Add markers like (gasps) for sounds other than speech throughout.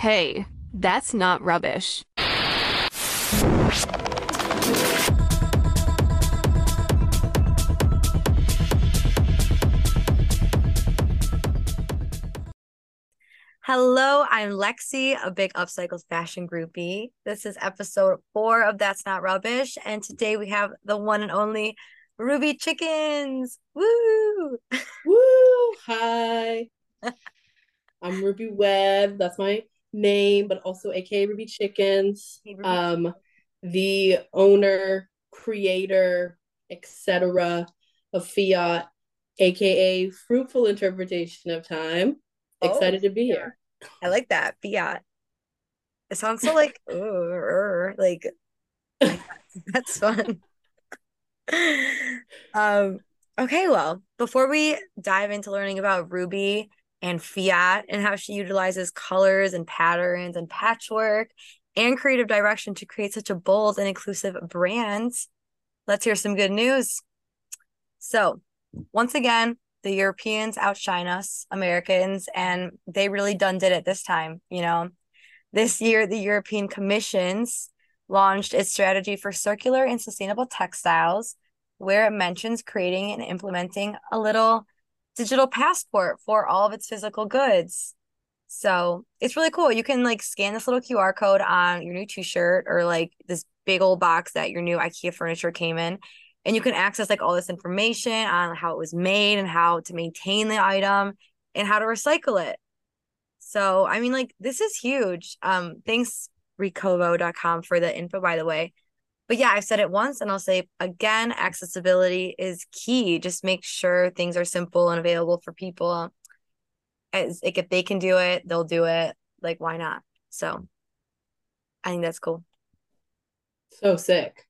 Hey, that's not rubbish. Hello, I'm Lexi, a big upcycled fashion groupie. This is episode four of That's Not Rubbish, and today we have the one and only Ruby Chickens. Woo! Woo! Hi. I'm Ruby Webb. That's my name, but also aka Ruby Chickens. Hey, Ruby. Um, the owner, creator, etc. of FiOT, aka Fruitful Interpretation of Time. Oh, Excited to be yeah. here. I like that FiOT. It sounds so like, (laughs) er," like (laughs) (laughs) that's fun. Um, okay, well, before we dive into learning about Ruby and FiOT and how she utilizes colors and patterns and patchwork and creative direction to create such a bold and inclusive brand, let's hear some good news. So, once again, the Europeans outshine us, Americans, and they really done did it this time, you know. This year, the European Commissions launched its strategy for circular and sustainable textiles, where it mentions creating and implementing a little digital passport for all of its physical goods. So it's really cool. You can like scan this little QR code on your new t-shirt or like this big old box that your new IKEA furniture came in. And you can access like all this information on how it was made and how to maintain the item and how to recycle it. So I mean like this is huge. Um thanks recovo.com for the info by the way. But yeah, I've said it once and I'll say again, accessibility is key. Just make sure things are simple and available for people. As like if they can do it, they'll do it. Like why not? So I think that's cool. So sick.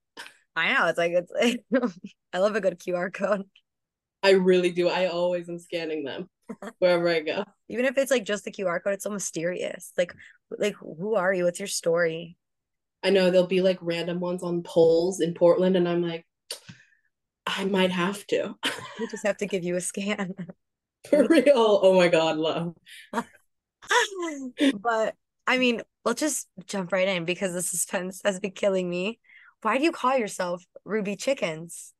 I know it's like it's (laughs) I love a good QR code. I really do. I always am scanning them wherever I go. (laughs) Even if it's like just the QR code, it's so mysterious. Like like who are you? What's your story? I know there'll be like random ones on polls in Portland, and I'm like, I might have to. (laughs) We just have to give you a scan. For real. Oh my God, love. but I mean, let's just jump right in because the suspense has been killing me. Why do you call yourself Ruby Chickens?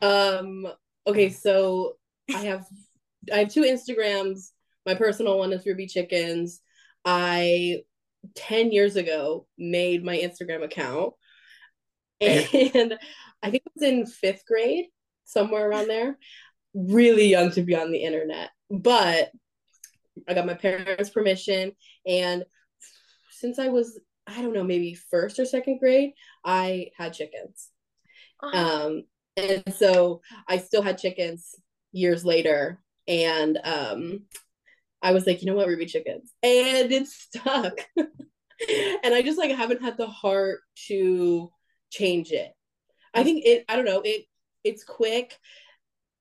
Um, okay, so I have I have two Instagrams. My personal one is Ruby Chickens. I 10 years ago made my Instagram account. (laughs) And I think it was in fifth grade, somewhere around there. Really young to be on the internet. But I got my parents' permission. And since I was, I don't know, maybe first or second grade, I had chickens. Um, and so I still had chickens years later. And um, I was like, you know what, Ruby Chickens. And it stuck. (laughs) and I just like haven't had the heart to change it. I think it, I don't know, it it's quick.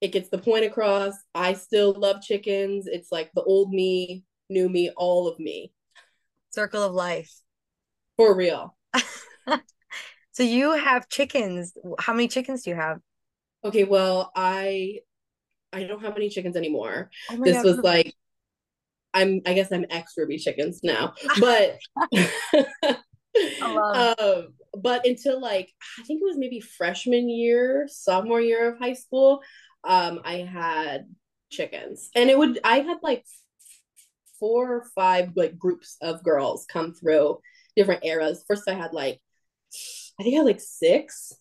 It gets the point across. I still love chickens. It's like the old me, new me, all of me. Circle of life. For real. (laughs) So you have chickens. How many chickens do you have? Okay, well, I I don't have any chickens anymore. Oh this God, was like I'm I guess I'm ex Ruby chickens now. (laughs) But (laughs) um but until like I think it was maybe freshman year, sophomore year of high school, um I had chickens. And it would I had like four or five like groups of girls come through different eras. First I had like I think I had like six,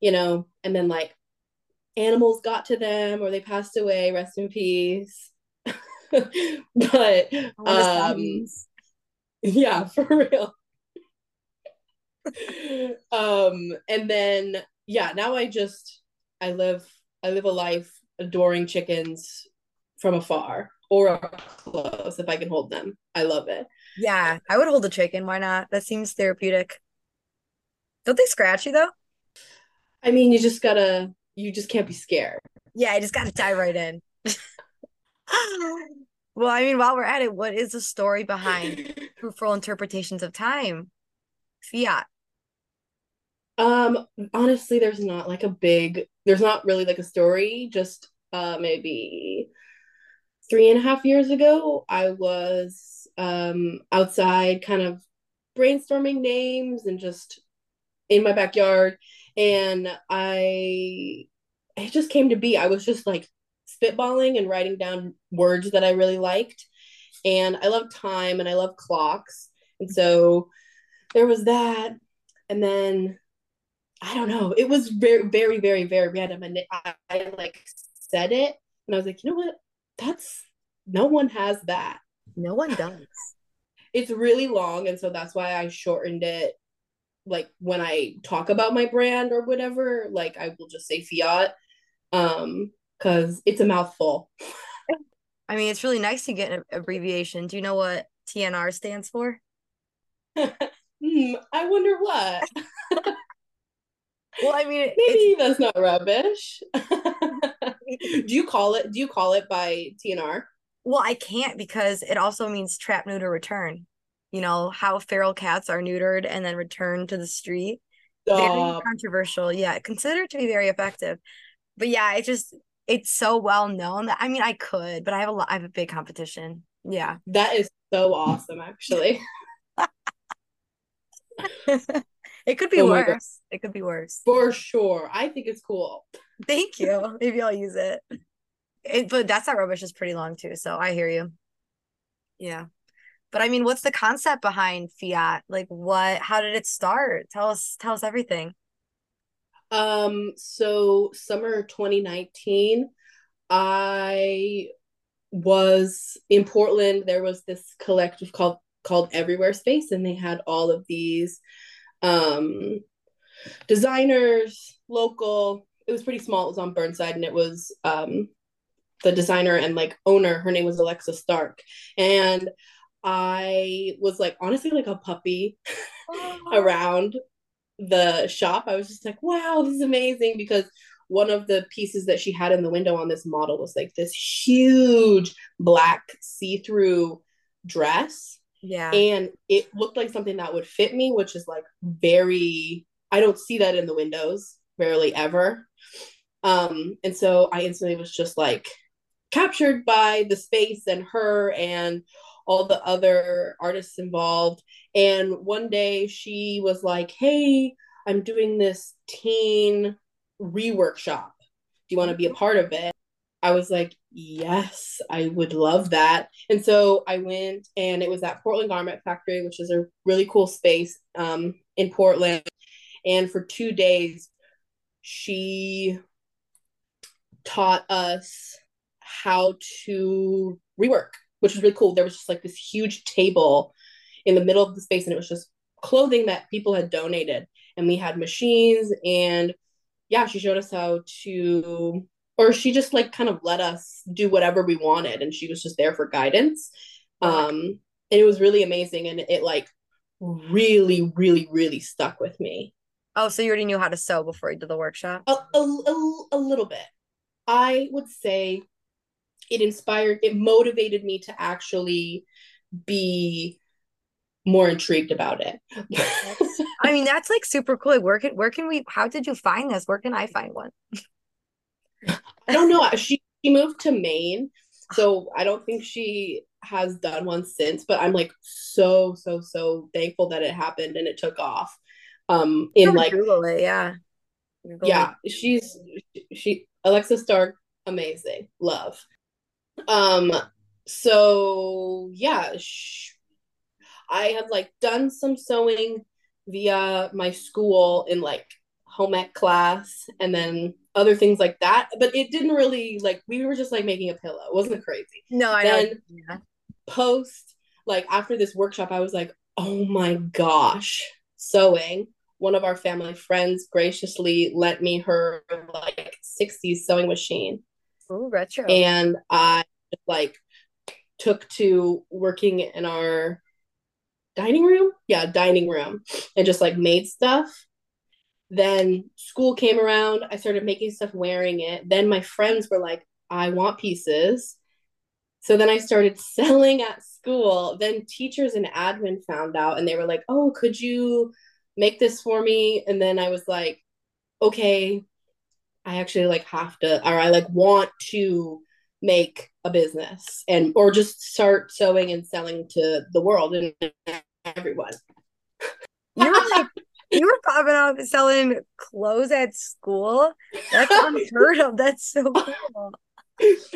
you know, and then like animals got to them or they passed away, rest in peace. (laughs) but What does that um yeah, (laughs) for real. um and then yeah, now I just I live I live a life adoring chickens from afar or up close if I can hold them. I love it. Yeah, I would hold a chicken. Why not? That seems therapeutic. Don't they scratch you though? I mean, you just gotta you just can't be scared. Yeah, I just gotta dive right in. (laughs) Well, I mean, while we're at it, what is the story behind (laughs) fruitful interpretations of time? FiOT. Um, honestly, there's not like a big, there's not really like a story. Just uh, maybe three and a half years ago, I was um outside, kind of brainstorming names and just in my backyard, and I it just came to be. I was just like spitballing and writing down words that I really liked, and I love time and I love clocks, and so there was that, and then I don't know. It was very, very, very, very random. And I, I like said it and I was like, you know what? That's no one has that. No one does. It's really long. And so that's why I shortened it. Like when I talk about my brand or whatever, like I will just say FiOT. Um, because it's a mouthful. I mean, it's really nice to get an abbreviation. Do you know what TNR stands for? (laughs) hmm, I wonder what. Well, I mean, maybe that's not rubbish. (laughs) (laughs) do you call it? Do you call it by TNR? Well, I can't because it also means trap, neuter, return. You know how feral cats are neutered and then returned to the street. Stop. Very controversial. Yeah, considered to be very effective. But yeah, it just it's so well known that I mean I could, but I have a lot. I have a big competition. Yeah, that is so awesome, actually. (laughs) It could be oh worse. It could be worse. For sure. I think it's cool. Thank you. Maybe I'll use it. It. But that's not rubbish is pretty long too. So I hear you. Yeah. But I mean, what's the concept behind FiOT? Like what how did it start? Tell us tell us everything. Um so summer 2019 I was in Portland there was this collective called called Everywhere Space and they had all of these um, designers, local. It was pretty small. It was on Burnside, and it was um, the designer and like owner. Her name was Alexa Stark, and I was like honestly like a puppy (laughs) around the shop. I was just like, wow, this is amazing because one of the pieces that she had in the window on this model was like this huge black see-through dress yeah. And it looked like something that would fit me, which is like very, I don't see that in the windows rarely ever. Um, and so I instantly was just like captured by the space and her and all the other artists involved. And one day she was like, Hey, I'm doing this teen reworkshop. Do you want to be a part of it? I was like, yes, I would love that. And so I went and it was at Portland Garment Factory, which is a really cool space um, in Portland. And for two days, she taught us how to rework, which was really cool. There was just like this huge table in the middle of the space, and it was just clothing that people had donated. And we had machines, and yeah, she showed us how to or she just like kind of let us do whatever we wanted and she was just there for guidance um and it was really amazing and it like really really really stuck with me oh so you already knew how to sew before you did the workshop a, a, a, a little bit i would say it inspired it motivated me to actually be more intrigued about it (laughs) i mean that's like super cool where can where can we how did you find this where can i find one I don't know. She she moved to Maine, (sighs) so I don't think she has done one since. But I'm like so so so thankful that it happened and it took off. Um, in like Google it, yeah, Google yeah. It. She's she Alexa Stark, amazing, love. Um, so yeah, sh- I have like done some sewing via my school in like home ec class, and then other things like that. But it didn't really like we were just like making a pillow. It wasn't crazy. No, I then. Yeah. Post like after this workshop, I was like, oh my gosh, sewing. One of our family friends graciously lent me her like 60s sewing machine. Ooh, retro. And I like took to working in our dining room. Yeah, dining room and just like made stuff then school came around. I started making stuff, wearing it. Then my friends were like, I want pieces. So then I started (laughs) selling at school. Then teachers and admin found out and they were like, oh, could you make this for me. And then I was like, okay, I actually like have to, or I like want to make a business and or just start sewing and selling to the world and everyone. You were like you were popping up selling clothes at school. That's (laughs) unheard of. That's so (laughs) cool.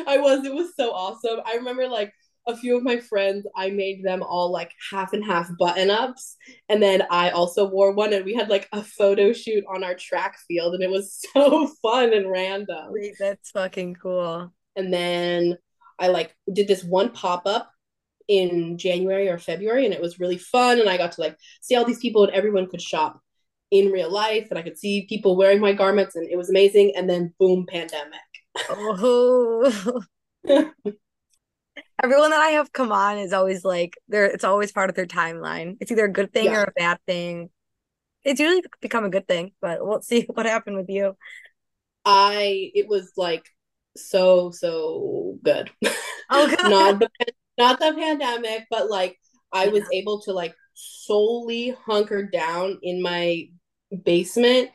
I was. It was so awesome. I remember like a few of my friends, I made them all like half and half button ups. And then I also wore one, and we had like a photo shoot on our track field, and it was (laughs) so fun and random. Wait, that's fucking cool. And then I like did this one pop up in January or February, and it was really fun. And I got to like see all these people, and everyone could shop in real life, and I could see people wearing my garments, and it was amazing. And then boom, pandemic. Oh. (laughs) Everyone that I have come on is always like there. It's always part of their timeline. It's either a good thing Yeah. or a bad thing. It's usually become a good thing, but we'll (laughs) see what happened with you. I it was like so so good. Oh, (laughs) not the not the pandemic, but like I was able to like solely hunker down in my basement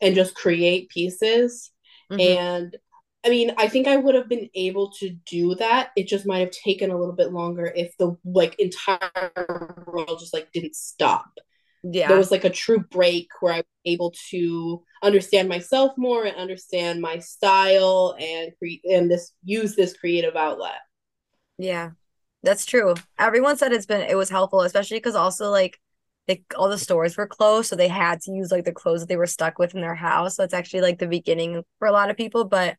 and just create pieces. Mhm. And I mean, I think I would have been able to do that. It just might have taken a little bit longer if the like entire world just like didn't stop. Yeah. There was like a true break where I was able to understand myself more and understand my style and create and this use this creative outlet. Yeah, that's true. Everyone said it's been it was helpful, especially because also like they all the stores were closed, so they had to use like the clothes that they were stuck with in their house. So it's actually like the beginning for a lot of people. But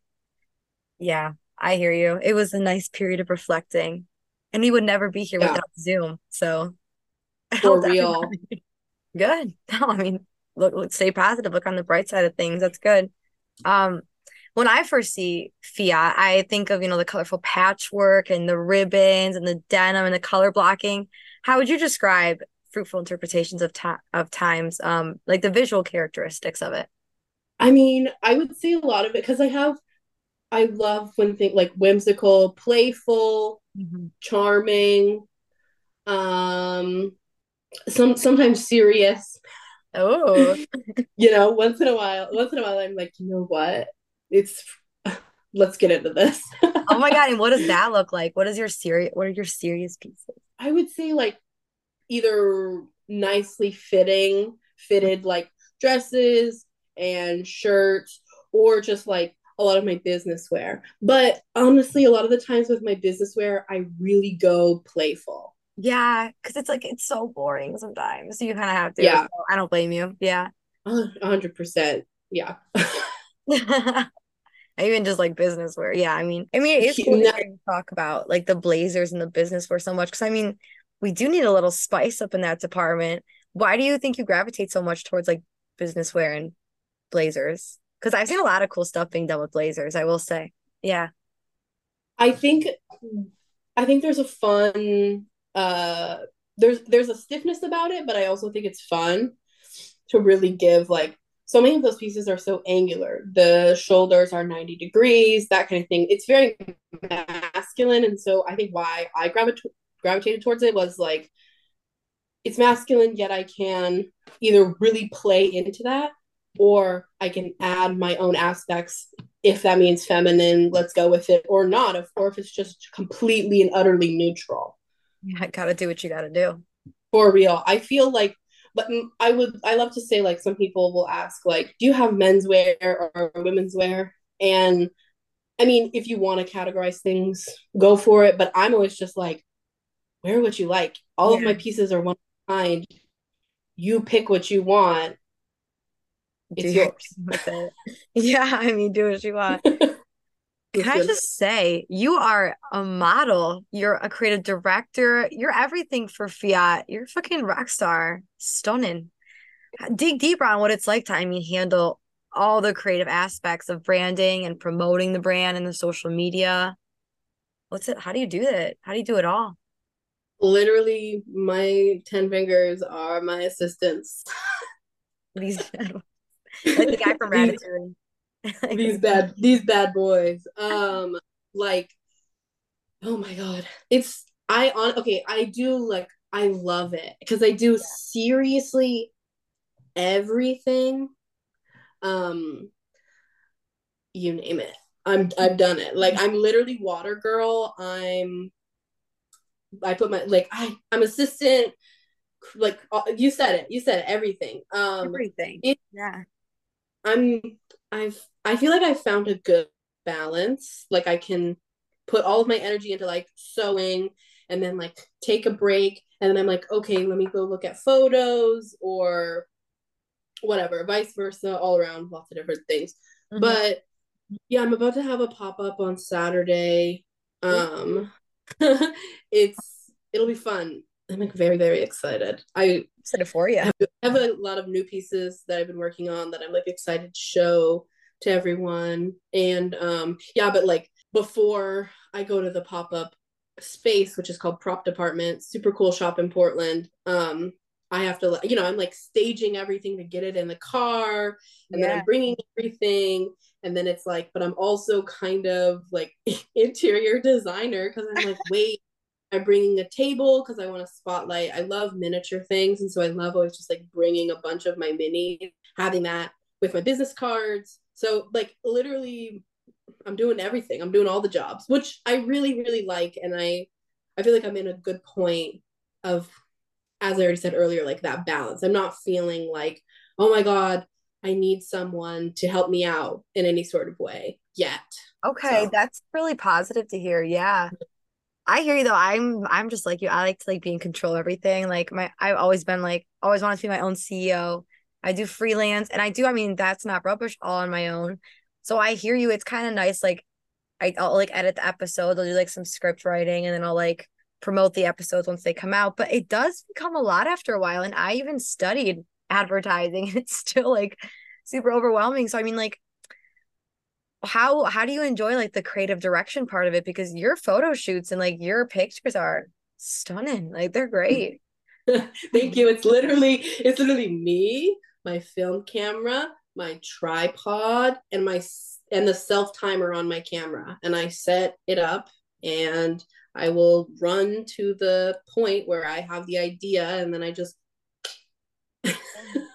yeah, I hear you. It was a nice period of reflecting, and we would never be here Yeah. without Zoom. So For real. (laughs) everybody. Good. (laughs) No, I mean, look, look, stay positive. Look on the bright side of things. That's good. Um, when I first see FiOT, I think of, you know, the colorful patchwork and the ribbons and the denim and the color blocking. How would you describe fruitful interpretations of time of times, um, like the visual characteristics of it? I mean, I would say a lot of it because I have I love when things like whimsical, playful, charming, um some sometimes serious. Oh, (laughs) You know, once in a while, once in a while I'm like, you know what? It's (laughs) let's get into this. oh my God. And what does (laughs) that look like? What is your serious, what are your serious pieces? I would say like either nicely fitting, fitted like dresses and shirts, or just like a lot of my business wear. But honestly, a lot of the times with my business wear, I really go playful. Yeah, because it's like it's so boring sometimes. So you kind of have to. Yeah. So I don't blame you. Yeah. Uh, hundred percent. Yeah. (laughs) Even just like business wear. Yeah, I mean, I mean, it's cool to No. hear you talk about like the blazers and the business wear so much because I mean, we do need a little spice up in that department. Why do you think you gravitate so much towards like business wear and blazers? Because I've seen a lot of cool stuff being done with blazers, I will say. Yeah. I think I think there's a fun uh there's there's a stiffness about it, but I also think it's fun to really give like so many of those pieces are so angular. The shoulders are 90 degrees, that kind of thing. It's very masculine and so I think why I gravit- gravitated towards it was like it's masculine yet I can either really play into that or I can add my own aspects if that means feminine, let's go with it, or not, if, or if it's just completely and utterly neutral. Yeah, (laughs) gotta do what you gotta do. For real, I feel like, but I would, I love to say, like, some people will ask, like, do you have men's wear or women's wear? And I mean, if you want to categorize things, go for it. But I'm always just like, wear what you like. All of my pieces are one of a kind. You pick what you want. It's your yours. it. (laughs) Yeah, I mean, do what you want. (laughs) Can I just say, you are a model, you're a creative director, you're everything for FiOT. You're a fucking rock star. Stunning. Dig deeper on what it's like to, I mean, handle all the creative aspects of branding and promoting the brand and the social media. What's it? How do you do that? How do you do it all? Literally, my 10 fingers are my assistants. These (laughs) (laughs) like the guy from Ratatouille. (laughs) these bad these bad boys um like oh my god it's i on okay i do like i love it because i do seriously everything. Um you name it. I'm I've done it. Like I'm literally water girl. I'm I put my like I I'm assistant like uh, you said it. You said it, everything. Um Everything. it- yeah. I'm I've I feel like I found a good balance. Like I can put all of my energy into like sewing and then like take a break and then I'm like, okay, let me go look at photos or whatever, vice versa, all around, lots of different things. Mhm. But yeah, I'm about to have a pop-up on Saturday. Um (laughs) it's it'll be fun. I'm like very, very excited. I excited for you. I have a lot of new pieces that I've been working on that I'm like excited to show to everyone. And um yeah, but like before I go to the pop-up space, which is called Prop Department, super cool shop in Portland. Um I have to you know, I'm like staging everything to get it in the car and then I'm bringing everything and then it's like but I'm also kind of like (laughs) interior designer because I'm like (laughs) wait I'm bringing a table because I want to spotlight. I love miniature things, and so I love always just like bringing a bunch of my minis, having that with my business cards. So like literally, I'm doing everything. I'm doing all the jobs, which I really really like, and I I feel like I'm in a good point of, as I already said earlier, like that balance. I'm not feeling like oh my god, I need someone to help me out in any sort of way yet. Okay, So- that's really positive to hear. Yeah. I hear you though. I'm I'm just like you. I like to like be in control of everything. Like my I've always been like always wanted to be my own CEO. I do freelance and I do, I mean, that's not rubbish all on my own. So I hear you. It's kind of nice. Like I, I'll like edit the episodes, I'll do like some script writing and then I'll like promote the episodes once they come out. But it does become a lot after a while. And I even studied advertising (laughs) and it's still like super overwhelming. So I mean like how how do you enjoy like the creative direction part of it because your photo shoots and like your pictures are stunning like they're great (laughs) Thank you. It's literally it's literally me, my film camera, my tripod, and my and the self timer on my camera. And I set it up, and I will run to the point where I have the idea, and then I just (laughs)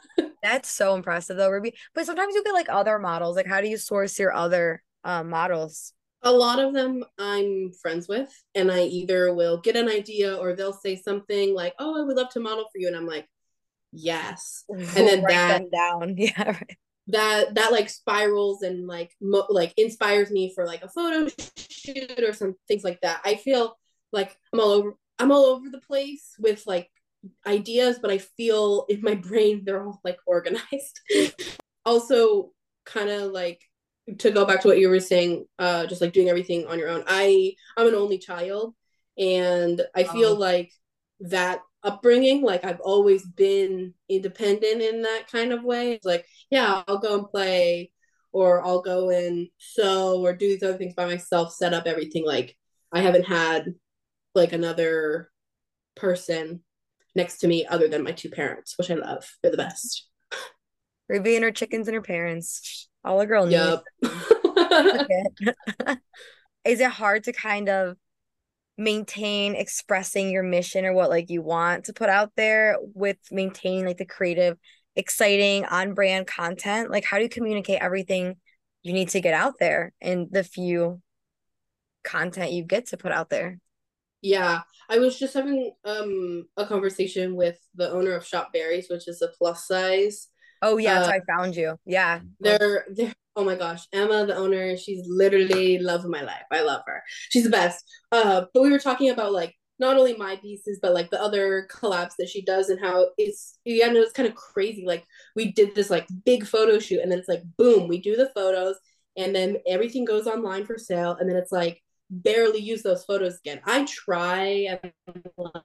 that's so impressive though ruby but sometimes you get like other models like how do you source your other um models a lot of them I'm friends with, and I either will get an idea or they'll say something like, "Oh, I would love to model for you," and I'm like, "Yes." (laughs) And then that down (laughs) yeah right. that that like spirals and like mo- like inspires me for like a photo shoot or some things like that. I feel like I'm all over I'm all over the place with like ideas, but I feel in my (laughs) brain they're all like organized. (laughs) also kind of like to go back to what you were saying uh just like doing everything on your own. I I'm an only child and I feel Oh. like that upbringing like I've always been independent in that kind of way. It's like yeah, I'll go and play or I'll go and sew or do these other things by myself, set up everything. Like I haven't had like another person next to me other than my two parents, which I love. They're the best. ruby and her chickens and her parents all a girl needs (laughs) Yep. (laughs) Is it hard to kind of maintain expressing your mission or what like you want to put out there with maintaining like the creative exciting on brand content like how do you communicate everything you need to get out there and the few content you get to put out there yeah. I was just having um a conversation with the owner of Shop Berriez, which is a plus size. oh yeah Uh, i found you yeah They're they're oh my gosh, Emma, the owner, she's literally love of my life. I love her. She's the best. Uh, but we were talking about like not only my pieces, but like the other collabs that she does and how it's yeah, no, it's kind of crazy. Like we did this like big photo shoot, and then it's like boom, we do the photos, and then everything goes online for sale, and then it's like barely use those photos again. I try and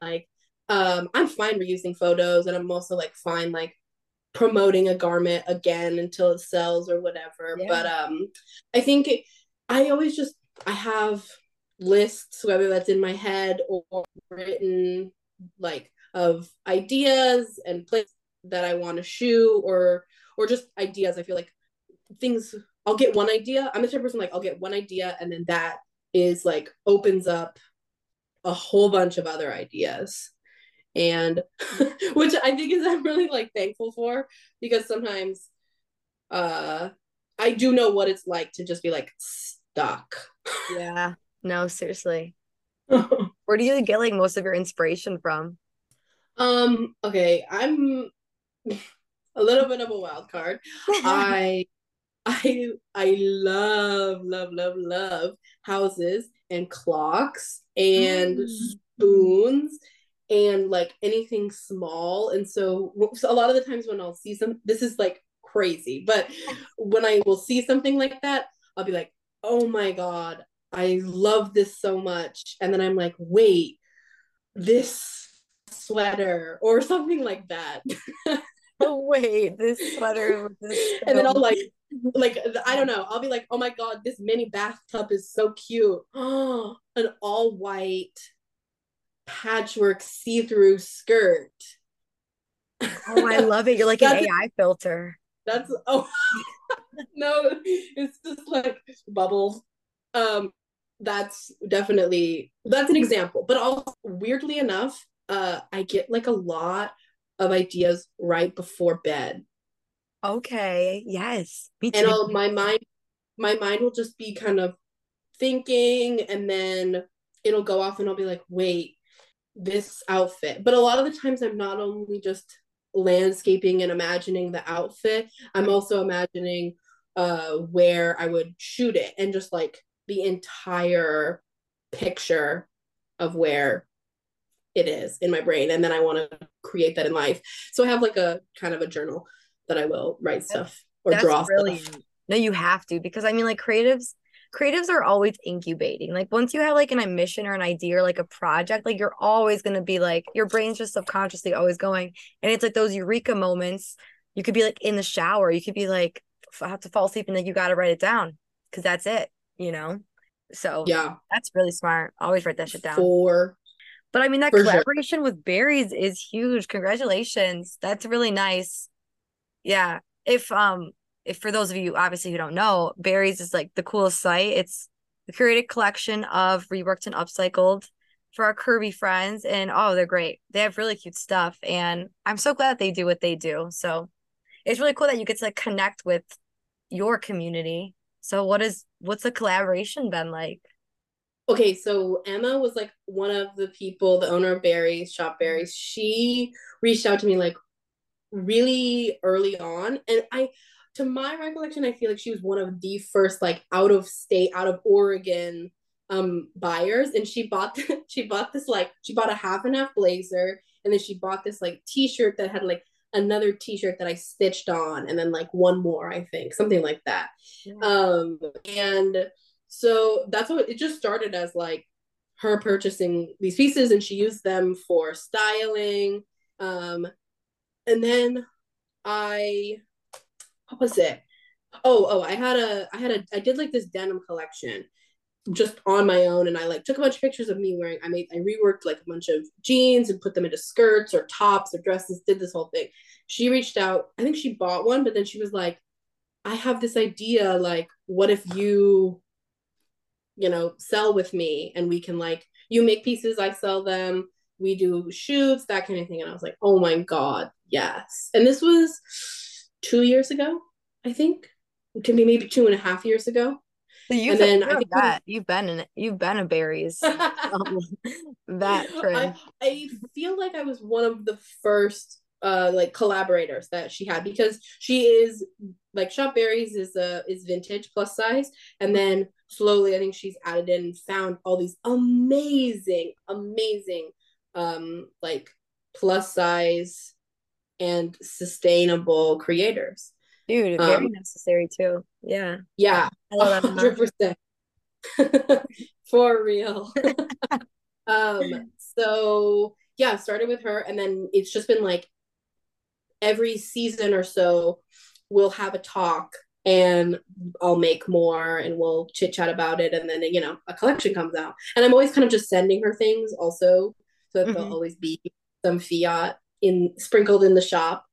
like um I'm fine reusing photos, and I'm also like fine like promoting a garment again until it sells or whatever. Yeah. But um I think it, I always just I have lists whether that's in my head or written like of ideas and places that I want to shoot or or just ideas. I feel like things I'll get one idea. I'm the type of person like I'll get one idea and then that is like opens up a whole bunch of other ideas. and (laughs) which I think is I'm really like thankful for because sometimes uh I do know what it's like to just be like stuck. Yeah. No, seriously. (laughs) Where do you get like most of your inspiration from? Um, okay, I'm (laughs) a little bit of a wild card. I I I love, love, love, love houses and clocks and mm. spoons and like anything small. And so, so a lot of the times when I'll see some, this is like crazy, but when I will see something like that, I'll be like, oh my God, I love this so much. And then I'm like, wait, this sweater or something like that. (laughs) oh wait, this sweater. This and then I'll like, (laughs) like I don't know. I'll be like, oh my god, this mini bathtub is so cute. Oh, (gasps) an all white patchwork see-through skirt. Oh, I love it. You're like (laughs) an AI filter. That's oh (laughs) no, it's just like bubbles. Um, that's definitely that's an example. But also weirdly enough, uh, I get like a lot of ideas right before bed. Okay. Yes. Me too. And I'll, my mind, my mind will just be kind of thinking, and then it'll go off, and I'll be like, "Wait, this outfit." But a lot of the times, I'm not only just landscaping and imagining the outfit. I'm also imagining uh where I would shoot it and just like the entire picture of where it is in my brain and then i want to create that in life so i have like a kind of a journal that i will write stuff or That's draw brilliant. stuff no you have to because i mean like creatives creatives are always incubating like once you have like an mission or an idea or like a project like you're always going to be like your brain's just subconsciously always going and it's like those eureka moments you could be like in the shower you could be like I have to fall asleep and then you got to write it down because that's it you know so yeah that's really smart always write that shit down for but I mean, that collaboration sure. with Berriez is huge. Congratulations. That's really nice. Yeah. If, um, if for those of you obviously who don't know, Berriez is like the coolest site. It's the curated collection of reworked and upcycled for our curvy friends. And oh, they're great. They have really cute stuff. And I'm so glad that they do what they do. So it's really cool that you get to like connect with your community. So what is what's the collaboration been like? okay, so Emma was like one of the people, the owner of Berriez, Shop Berriez. She reached out to me like really early on. And I, to my recollection, I feel like she was one of the first like out of state, out of Oregon um buyers. And she bought, (laughs) she bought this like, she bought a half and half blazer. And then she bought this like t-shirt that had like another t-shirt that I stitched on and then like one more, I think, something like that. Yeah. Um, and so that's what it just started as like her purchasing these pieces and she used them for styling. Um, and then I, what was it? Oh, oh, I had a, I had a, I did like this denim collection just on my own and I like took a bunch of pictures of me wearing I made I reworked like a bunch of jeans and put them into skirts or tops or dresses did this whole thing. She reached out. I think she bought one but then she was like I have this idea like what if you you know, sell with me and we can like, you make pieces, I sell them, we do shoots, that kind of thing. And I was like, oh my God, yes. And this was two years ago, I think. It can be maybe two and a half years ago. So you've and then I think that you've been in. You've been a (laughs) um, that trend. (laughs) I, I feel like I was one of the first uh like collaborators that she had because she is like Shop Berriez is a is vintage plus size and then slowly I think she's added in and found all these amazing amazing um like plus size and sustainable creators. Dude, very um, necessary too. Yeah. Yeah. 100%. (laughs) For real. (laughs) um so yeah, started with her and then it's just been like every season or so we'll have a talk and I'll make more and we'll chit chat about it and then you know a collection comes out and I'm always kind of just sending her things also so that mm-hmm. there'll always be some FiOT in sprinkled in the shop.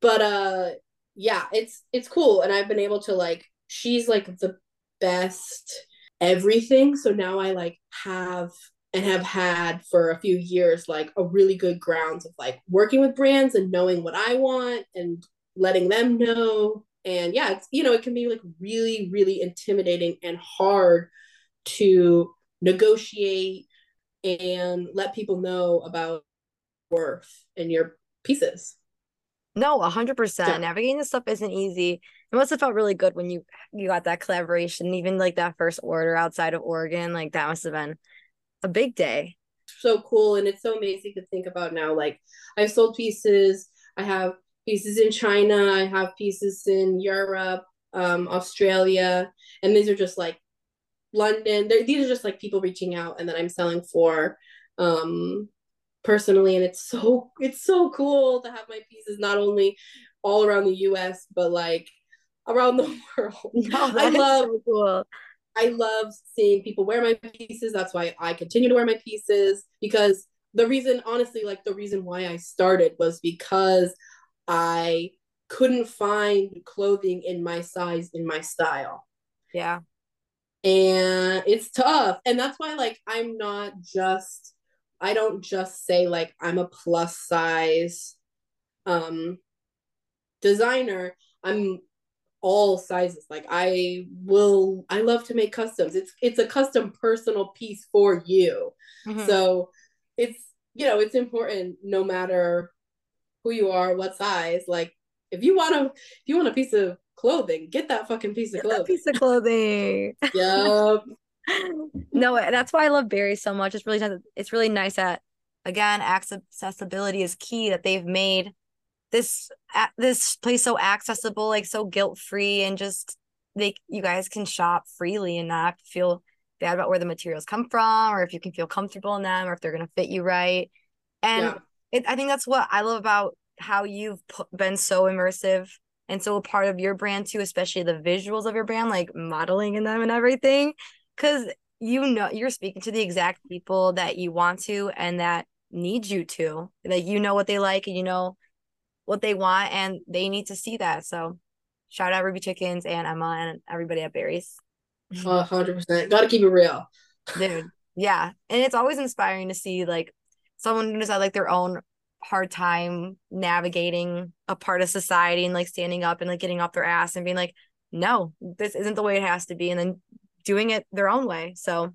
But uh yeah it's it's cool. And I've been able to like she's like the best everything. So now I like have and have had for a few years like a really good grounds of like working with brands and knowing what I want and letting them know. And yeah, it's you know, it can be like really, really intimidating and hard to negotiate and let people know about worth in your pieces. No, a hundred percent. Navigating this stuff isn't easy. It must have felt really good when you you got that collaboration, even like that first order outside of Oregon. Like that must have been a big day. So cool. And it's so amazing to think about now. Like I've sold pieces, I have pieces in China, I have pieces in Europe, um, Australia, and these are just like London. They're, these are just like people reaching out and then I'm selling for um personally and it's so it's so cool to have my pieces not only all around the US but like around the (laughs) world. No, I love so cool. I love seeing people wear my pieces. That's why I continue to wear my pieces because the reason, honestly, like the reason why I started was because I couldn't find clothing in my size, in my style. Yeah. And it's tough. And that's why, like, I'm not just, I don't just say, like, I'm a plus size um designer. I'm all sizes. Like I will I love to make customs. It's it's a custom personal piece for you. Mm-hmm. So it's you know, it's important no matter who you are, what size. Like if you want to if you want a piece of clothing, get that fucking piece of get clothing. piece of clothing. (laughs) yep. (laughs) no, that's why I love Barry so much. It's really it's really nice that again accessibility is key that they've made this this place so accessible, like so guilt free, and just they you guys can shop freely and not feel bad about where the materials come from, or if you can feel comfortable in them, or if they're gonna fit you right. And yeah. it, I think that's what I love about how you've been so immersive and so a part of your brand too, especially the visuals of your brand, like modeling in them and everything, because you know you're speaking to the exact people that you want to and that need you to. Like you know what they like and you know what they want and they need to see that. So shout out Ruby Chickens and Emma and everybody at Berriez. Oh, 100%. Got to keep it real. Dude, yeah. And it's always inspiring to see like someone who's had like their own hard time navigating a part of society and like standing up and like getting off their ass and being like, no, this isn't the way it has to be. And then doing it their own way. So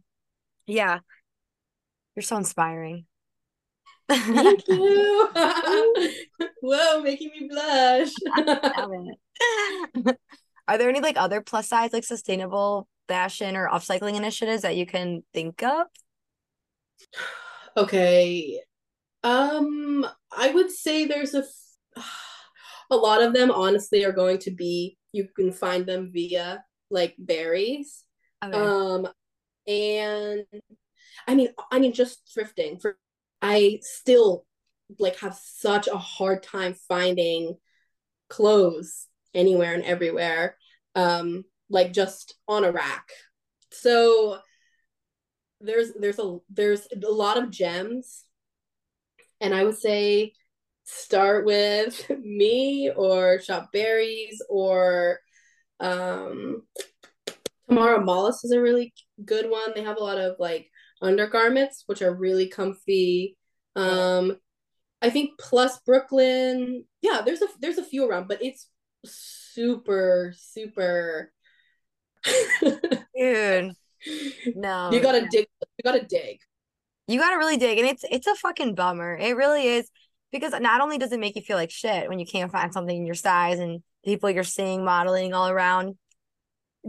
yeah, you're so inspiring. Thank (laughs) you. (laughs) Whoa, making me blush. (laughs) Are there any like other plus size, like sustainable fashion or upcycling initiatives that you can think of? Okay. Um, I would say there's a (sighs) a lot of them honestly are going to be you can find them via like Berriez. Okay. Um and I mean I mean just thrifting for I still like have such a hard time finding clothes anywhere and everywhere um like just on a rack so there's there's a there's a lot of gems and i would say start with (laughs) me or shop Berriez or um Tamara Malas is a really good one they have a lot of like undergarments, which are really comfy. Um, I think plus Brooklyn, yeah, there's a there's a few around, but it's super super. (laughs) Dude, no, you gotta dig. You gotta dig. You gotta really dig, and it's it's a fucking bummer. It really is because not only does it make you feel like shit when you can't find something in your size and people you're seeing modeling all around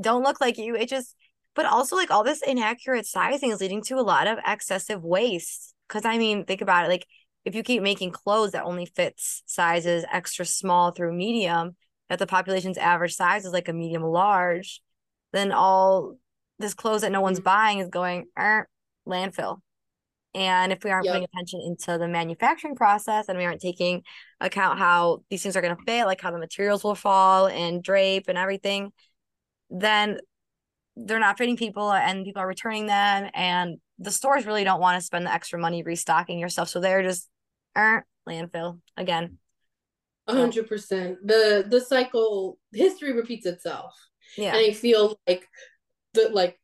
don't look like you. It just but also like all this inaccurate sizing is leading to a lot of excessive waste because i mean think about it like if you keep making clothes that only fits sizes extra small through medium that the population's average size is like a medium large then all this clothes that no one's mm-hmm. buying is going er, landfill and if we aren't yep. putting attention into the manufacturing process and we aren't taking account how these things are going to fit like how the materials will fall and drape and everything then they're not fitting people and people are returning them and the stores really don't want to spend the extra money restocking your stuff so they're just er, landfill again hundred percent. The the cycle history repeats itself. Yeah. And I feel like the like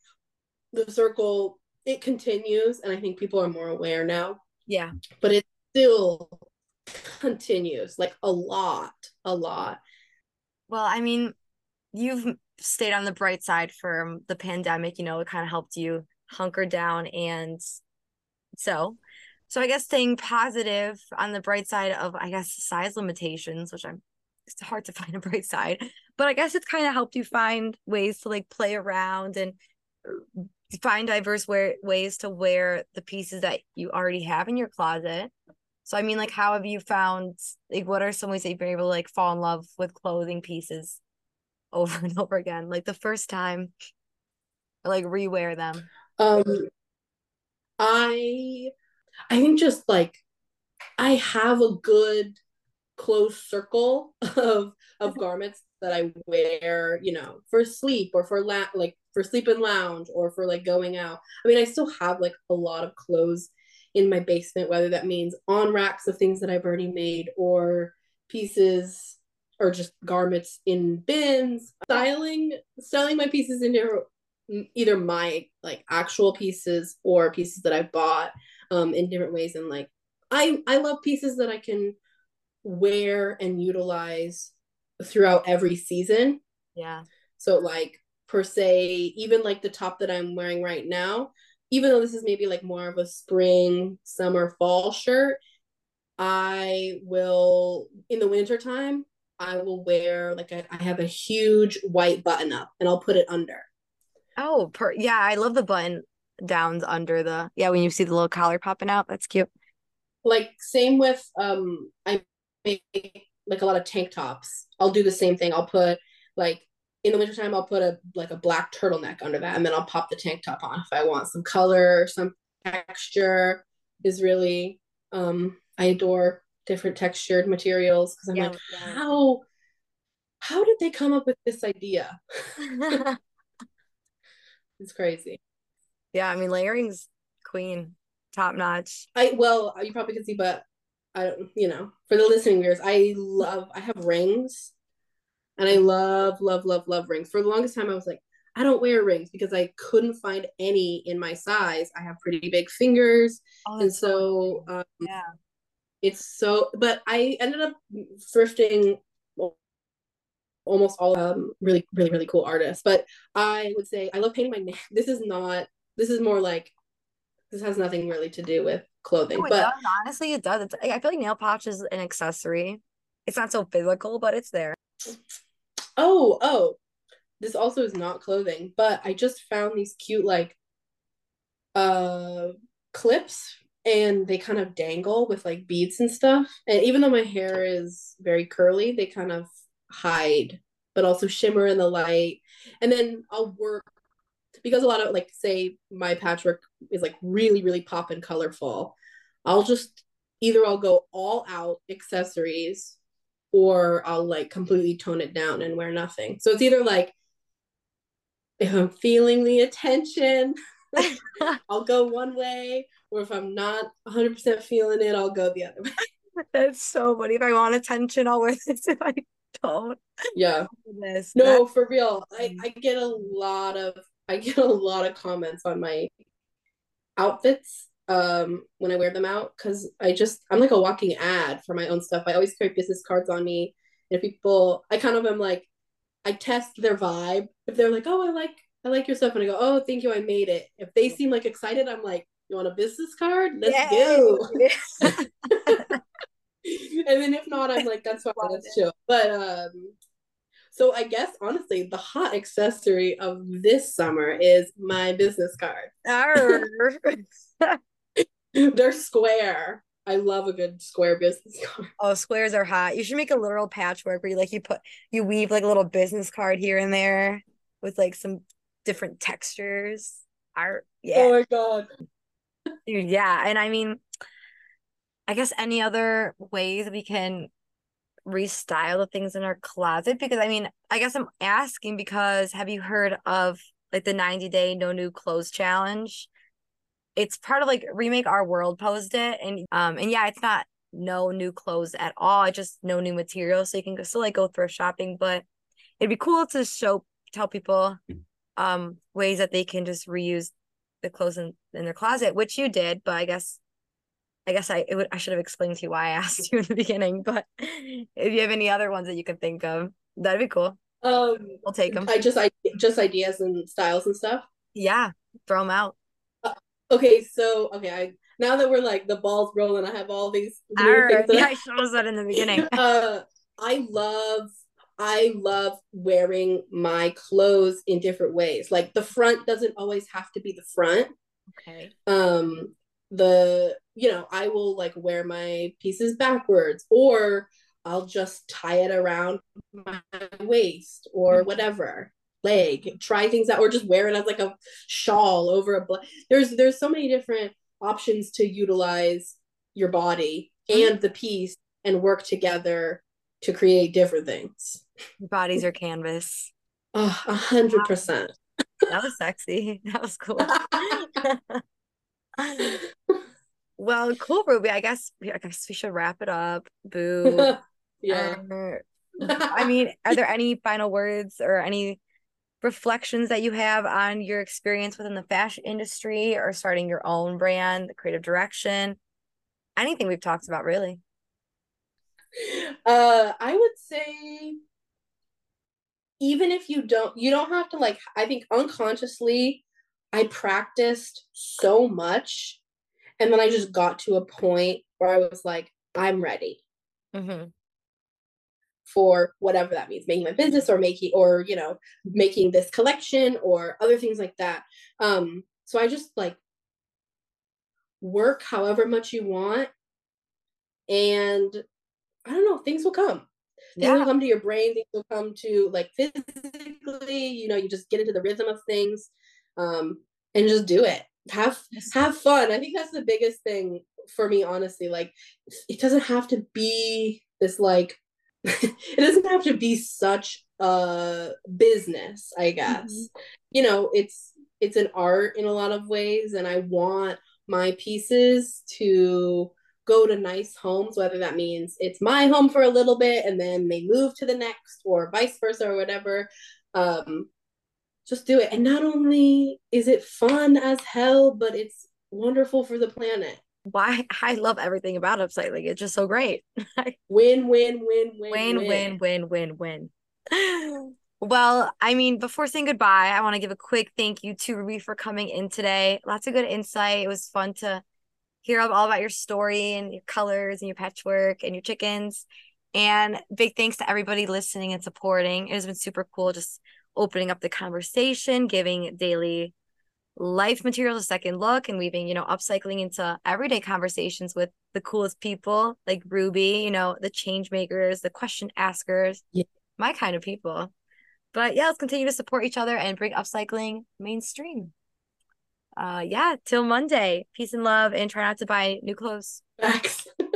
the circle it continues and I think people are more aware now. Yeah. But it still continues like a lot, a lot. Well, I mean, you've stayed on the bright side for the pandemic, you know, it kind of helped you hunker down and so so I guess staying positive on the bright side of I guess size limitations, which I'm it's hard to (laughs) find a bright side, but I guess it's kind of helped you find ways to like play around and uh, find diverse wear- ways to wear the pieces that you already have in your closet. So I mean, like, how have you found like what are some ways that you've been able to like fall in love with clothing pieces over and (laughs) over again, like the first time, like rewear them? Um, I, I think just like I have a good close circle (laughs) of of garments that I wear, you know, for sleep or for la- like for sleep and lounge or for like going out. I mean, I still have like a lot of clothes in my basement, whether that means on racks of things that I've already made or pieces or just garments in bins. Styling styling my pieces into either my like actual pieces or pieces that I bought um in different ways and like I I love pieces that I can wear and utilize throughout every season. Yeah. So like per se, even like the top that I'm wearing right now, even though this is maybe like more of a spring, summer, fall shirt, I will in the winter time, I will wear like a, I have a huge white button up and I'll put it under. Oh, per yeah, I love the button downs under the yeah, when you see the little collar popping out, that's cute. Like same with um I make like a lot of tank tops. I'll do the same thing. I'll put like in the wintertime I'll put a like a black turtleneck under that and then I'll pop the tank top on if I want some color, some texture is really um I adore different textured materials because I'm yeah, like yeah. how how did they come up with this idea? (laughs) it's crazy. Yeah, I mean layering's queen, top notch. I well, you probably can see, but I don't, you know, for the listening viewers, I love, I have rings and I love, love, love, love rings. For the longest time, I was like, I don't wear rings because I couldn't find any in my size. I have pretty big fingers. Oh, and so, um, yeah, it's so, but I ended up thrifting almost all um really really really cool artists but i would say i love painting my nails this is not this is more like this has nothing really to do with clothing. No, but does. honestly, it does. It's, I feel like nail polish is an accessory. It's not so physical, but it's there. Oh, oh. This also is not clothing, but I just found these cute like uh clips and they kind of dangle with like beads and stuff. And even though my hair is very curly, they kind of hide, but also shimmer in the light. And then I'll work because a lot of like say my patchwork is like really really pop and colorful i'll just either i'll go all out accessories or i'll like completely tone it down and wear nothing so it's either like if i'm feeling the attention (laughs) i'll go one way or if i'm not 100% feeling it i'll go the other way (laughs) that's so funny if i want attention i'll wear (laughs) this if i don't yeah this no for real I, I get a lot of I get a lot of comments on my outfits um when I wear them out because I just I'm like a walking ad for my own stuff. I always carry business cards on me. And if people I kind of am like I test their vibe. If they're like, oh I like I like your stuff and I go, oh thank you, I made it. If they seem like excited, I'm like, you want a business card? Let's Yay. go. (laughs) (laughs) and then if not, I'm like, that's fine, that's chill. But um so I guess honestly, the hot accessory of this summer is my business card. (laughs) They're square. I love a good square business card. Oh, squares are hot. You should make a literal patchwork where you like you put you weave like a little business card here and there with like some different textures. Art. Yeah. Oh my god. Yeah. And I mean, I guess any other ways we can restyle the things in our closet because I mean, I guess I'm asking because have you heard of like the 90 day no new clothes challenge? It's part of like remake our world posed it and um and yeah, it's not no new clothes at all. It's just no new material so you can still like go thrift shopping, but it'd be cool to show tell people um ways that they can just reuse the clothes in, in their closet, which you did, but I guess I guess I it would I should have explained to you why I (laughs) asked you in the beginning. But if you have any other ones that you can think of, that'd be cool. Um, We'll take them. I just I just ideas and styles and stuff. Yeah, throw them out. Okay, so okay, I now that we're like the balls rolling, I have all these. Yeah, I- I showed us that in the beginning. (laughs) uh, I love I love wearing my clothes in different ways. Like the front doesn't always have to be the front. Okay. Um the you know, I will like wear my pieces backwards or I'll just tie it around my waist or Mhm. whatever. Leg, try things out or just wear it as like a shawl over a bla- there's there's so many different options to utilize your body and the piece and work together to create different things. Bodies are canvas. Oh, a hundred percent. That was sexy. (laughs) That was cool. (laughs) well, cool, Ruby. I guess I guess we should wrap it up. Boo. (laughs) yeah. Uh, I mean, are there any final words or any reflections that you have on your experience within the fashion industry or starting your own brand, the creative direction? Anything we've talked about, really. (laughs) uh I would say even if you don't you don't have to like I think unconsciously I practiced so much and then I just got to a point where I was like I'm ready Mm-hmm. for whatever that means making my business or making or you know making this collection or other things like that um so i just like work however much you want and i don't know things will come. Things Yeah. will come to your brain things will come to like physically you know you just get into the rhythm of things um and just do it. Have have fun. I think that's the biggest thing for me honestly like it doesn't have to be this like (laughs) it doesn't have to be such a business i guess. Mhm. you know it's it's an art in a lot of ways and i want my pieces to go to nice homes whether that means it's my home for a little bit and then they move to the next or vice versa or whatever um just do it and not only is it fun as hell but it's wonderful for the planet Why I love everything about upcycling. It's just so great. (laughs) win win win win win, win, win, win, win. Well, I mean, before saying goodbye, I want to give a quick thank you to Ruby for coming in today. Lots of good insight. It was fun to hear all about your story and your colors and your patchwork and your chickens. And big thanks to everybody listening and supporting. It has been super cool just opening up the conversation, giving daily life materials a second look and weaving, you know, upcycling into everyday conversations with the coolest people like Ruby, you know, the change makers, the question askers, Yeah. my kind of people. But yeah, let's continue to support each other and bring upcycling mainstream. Uh yeah, till Monday. Peace and love and try not to buy new clothes. Facts. (laughs)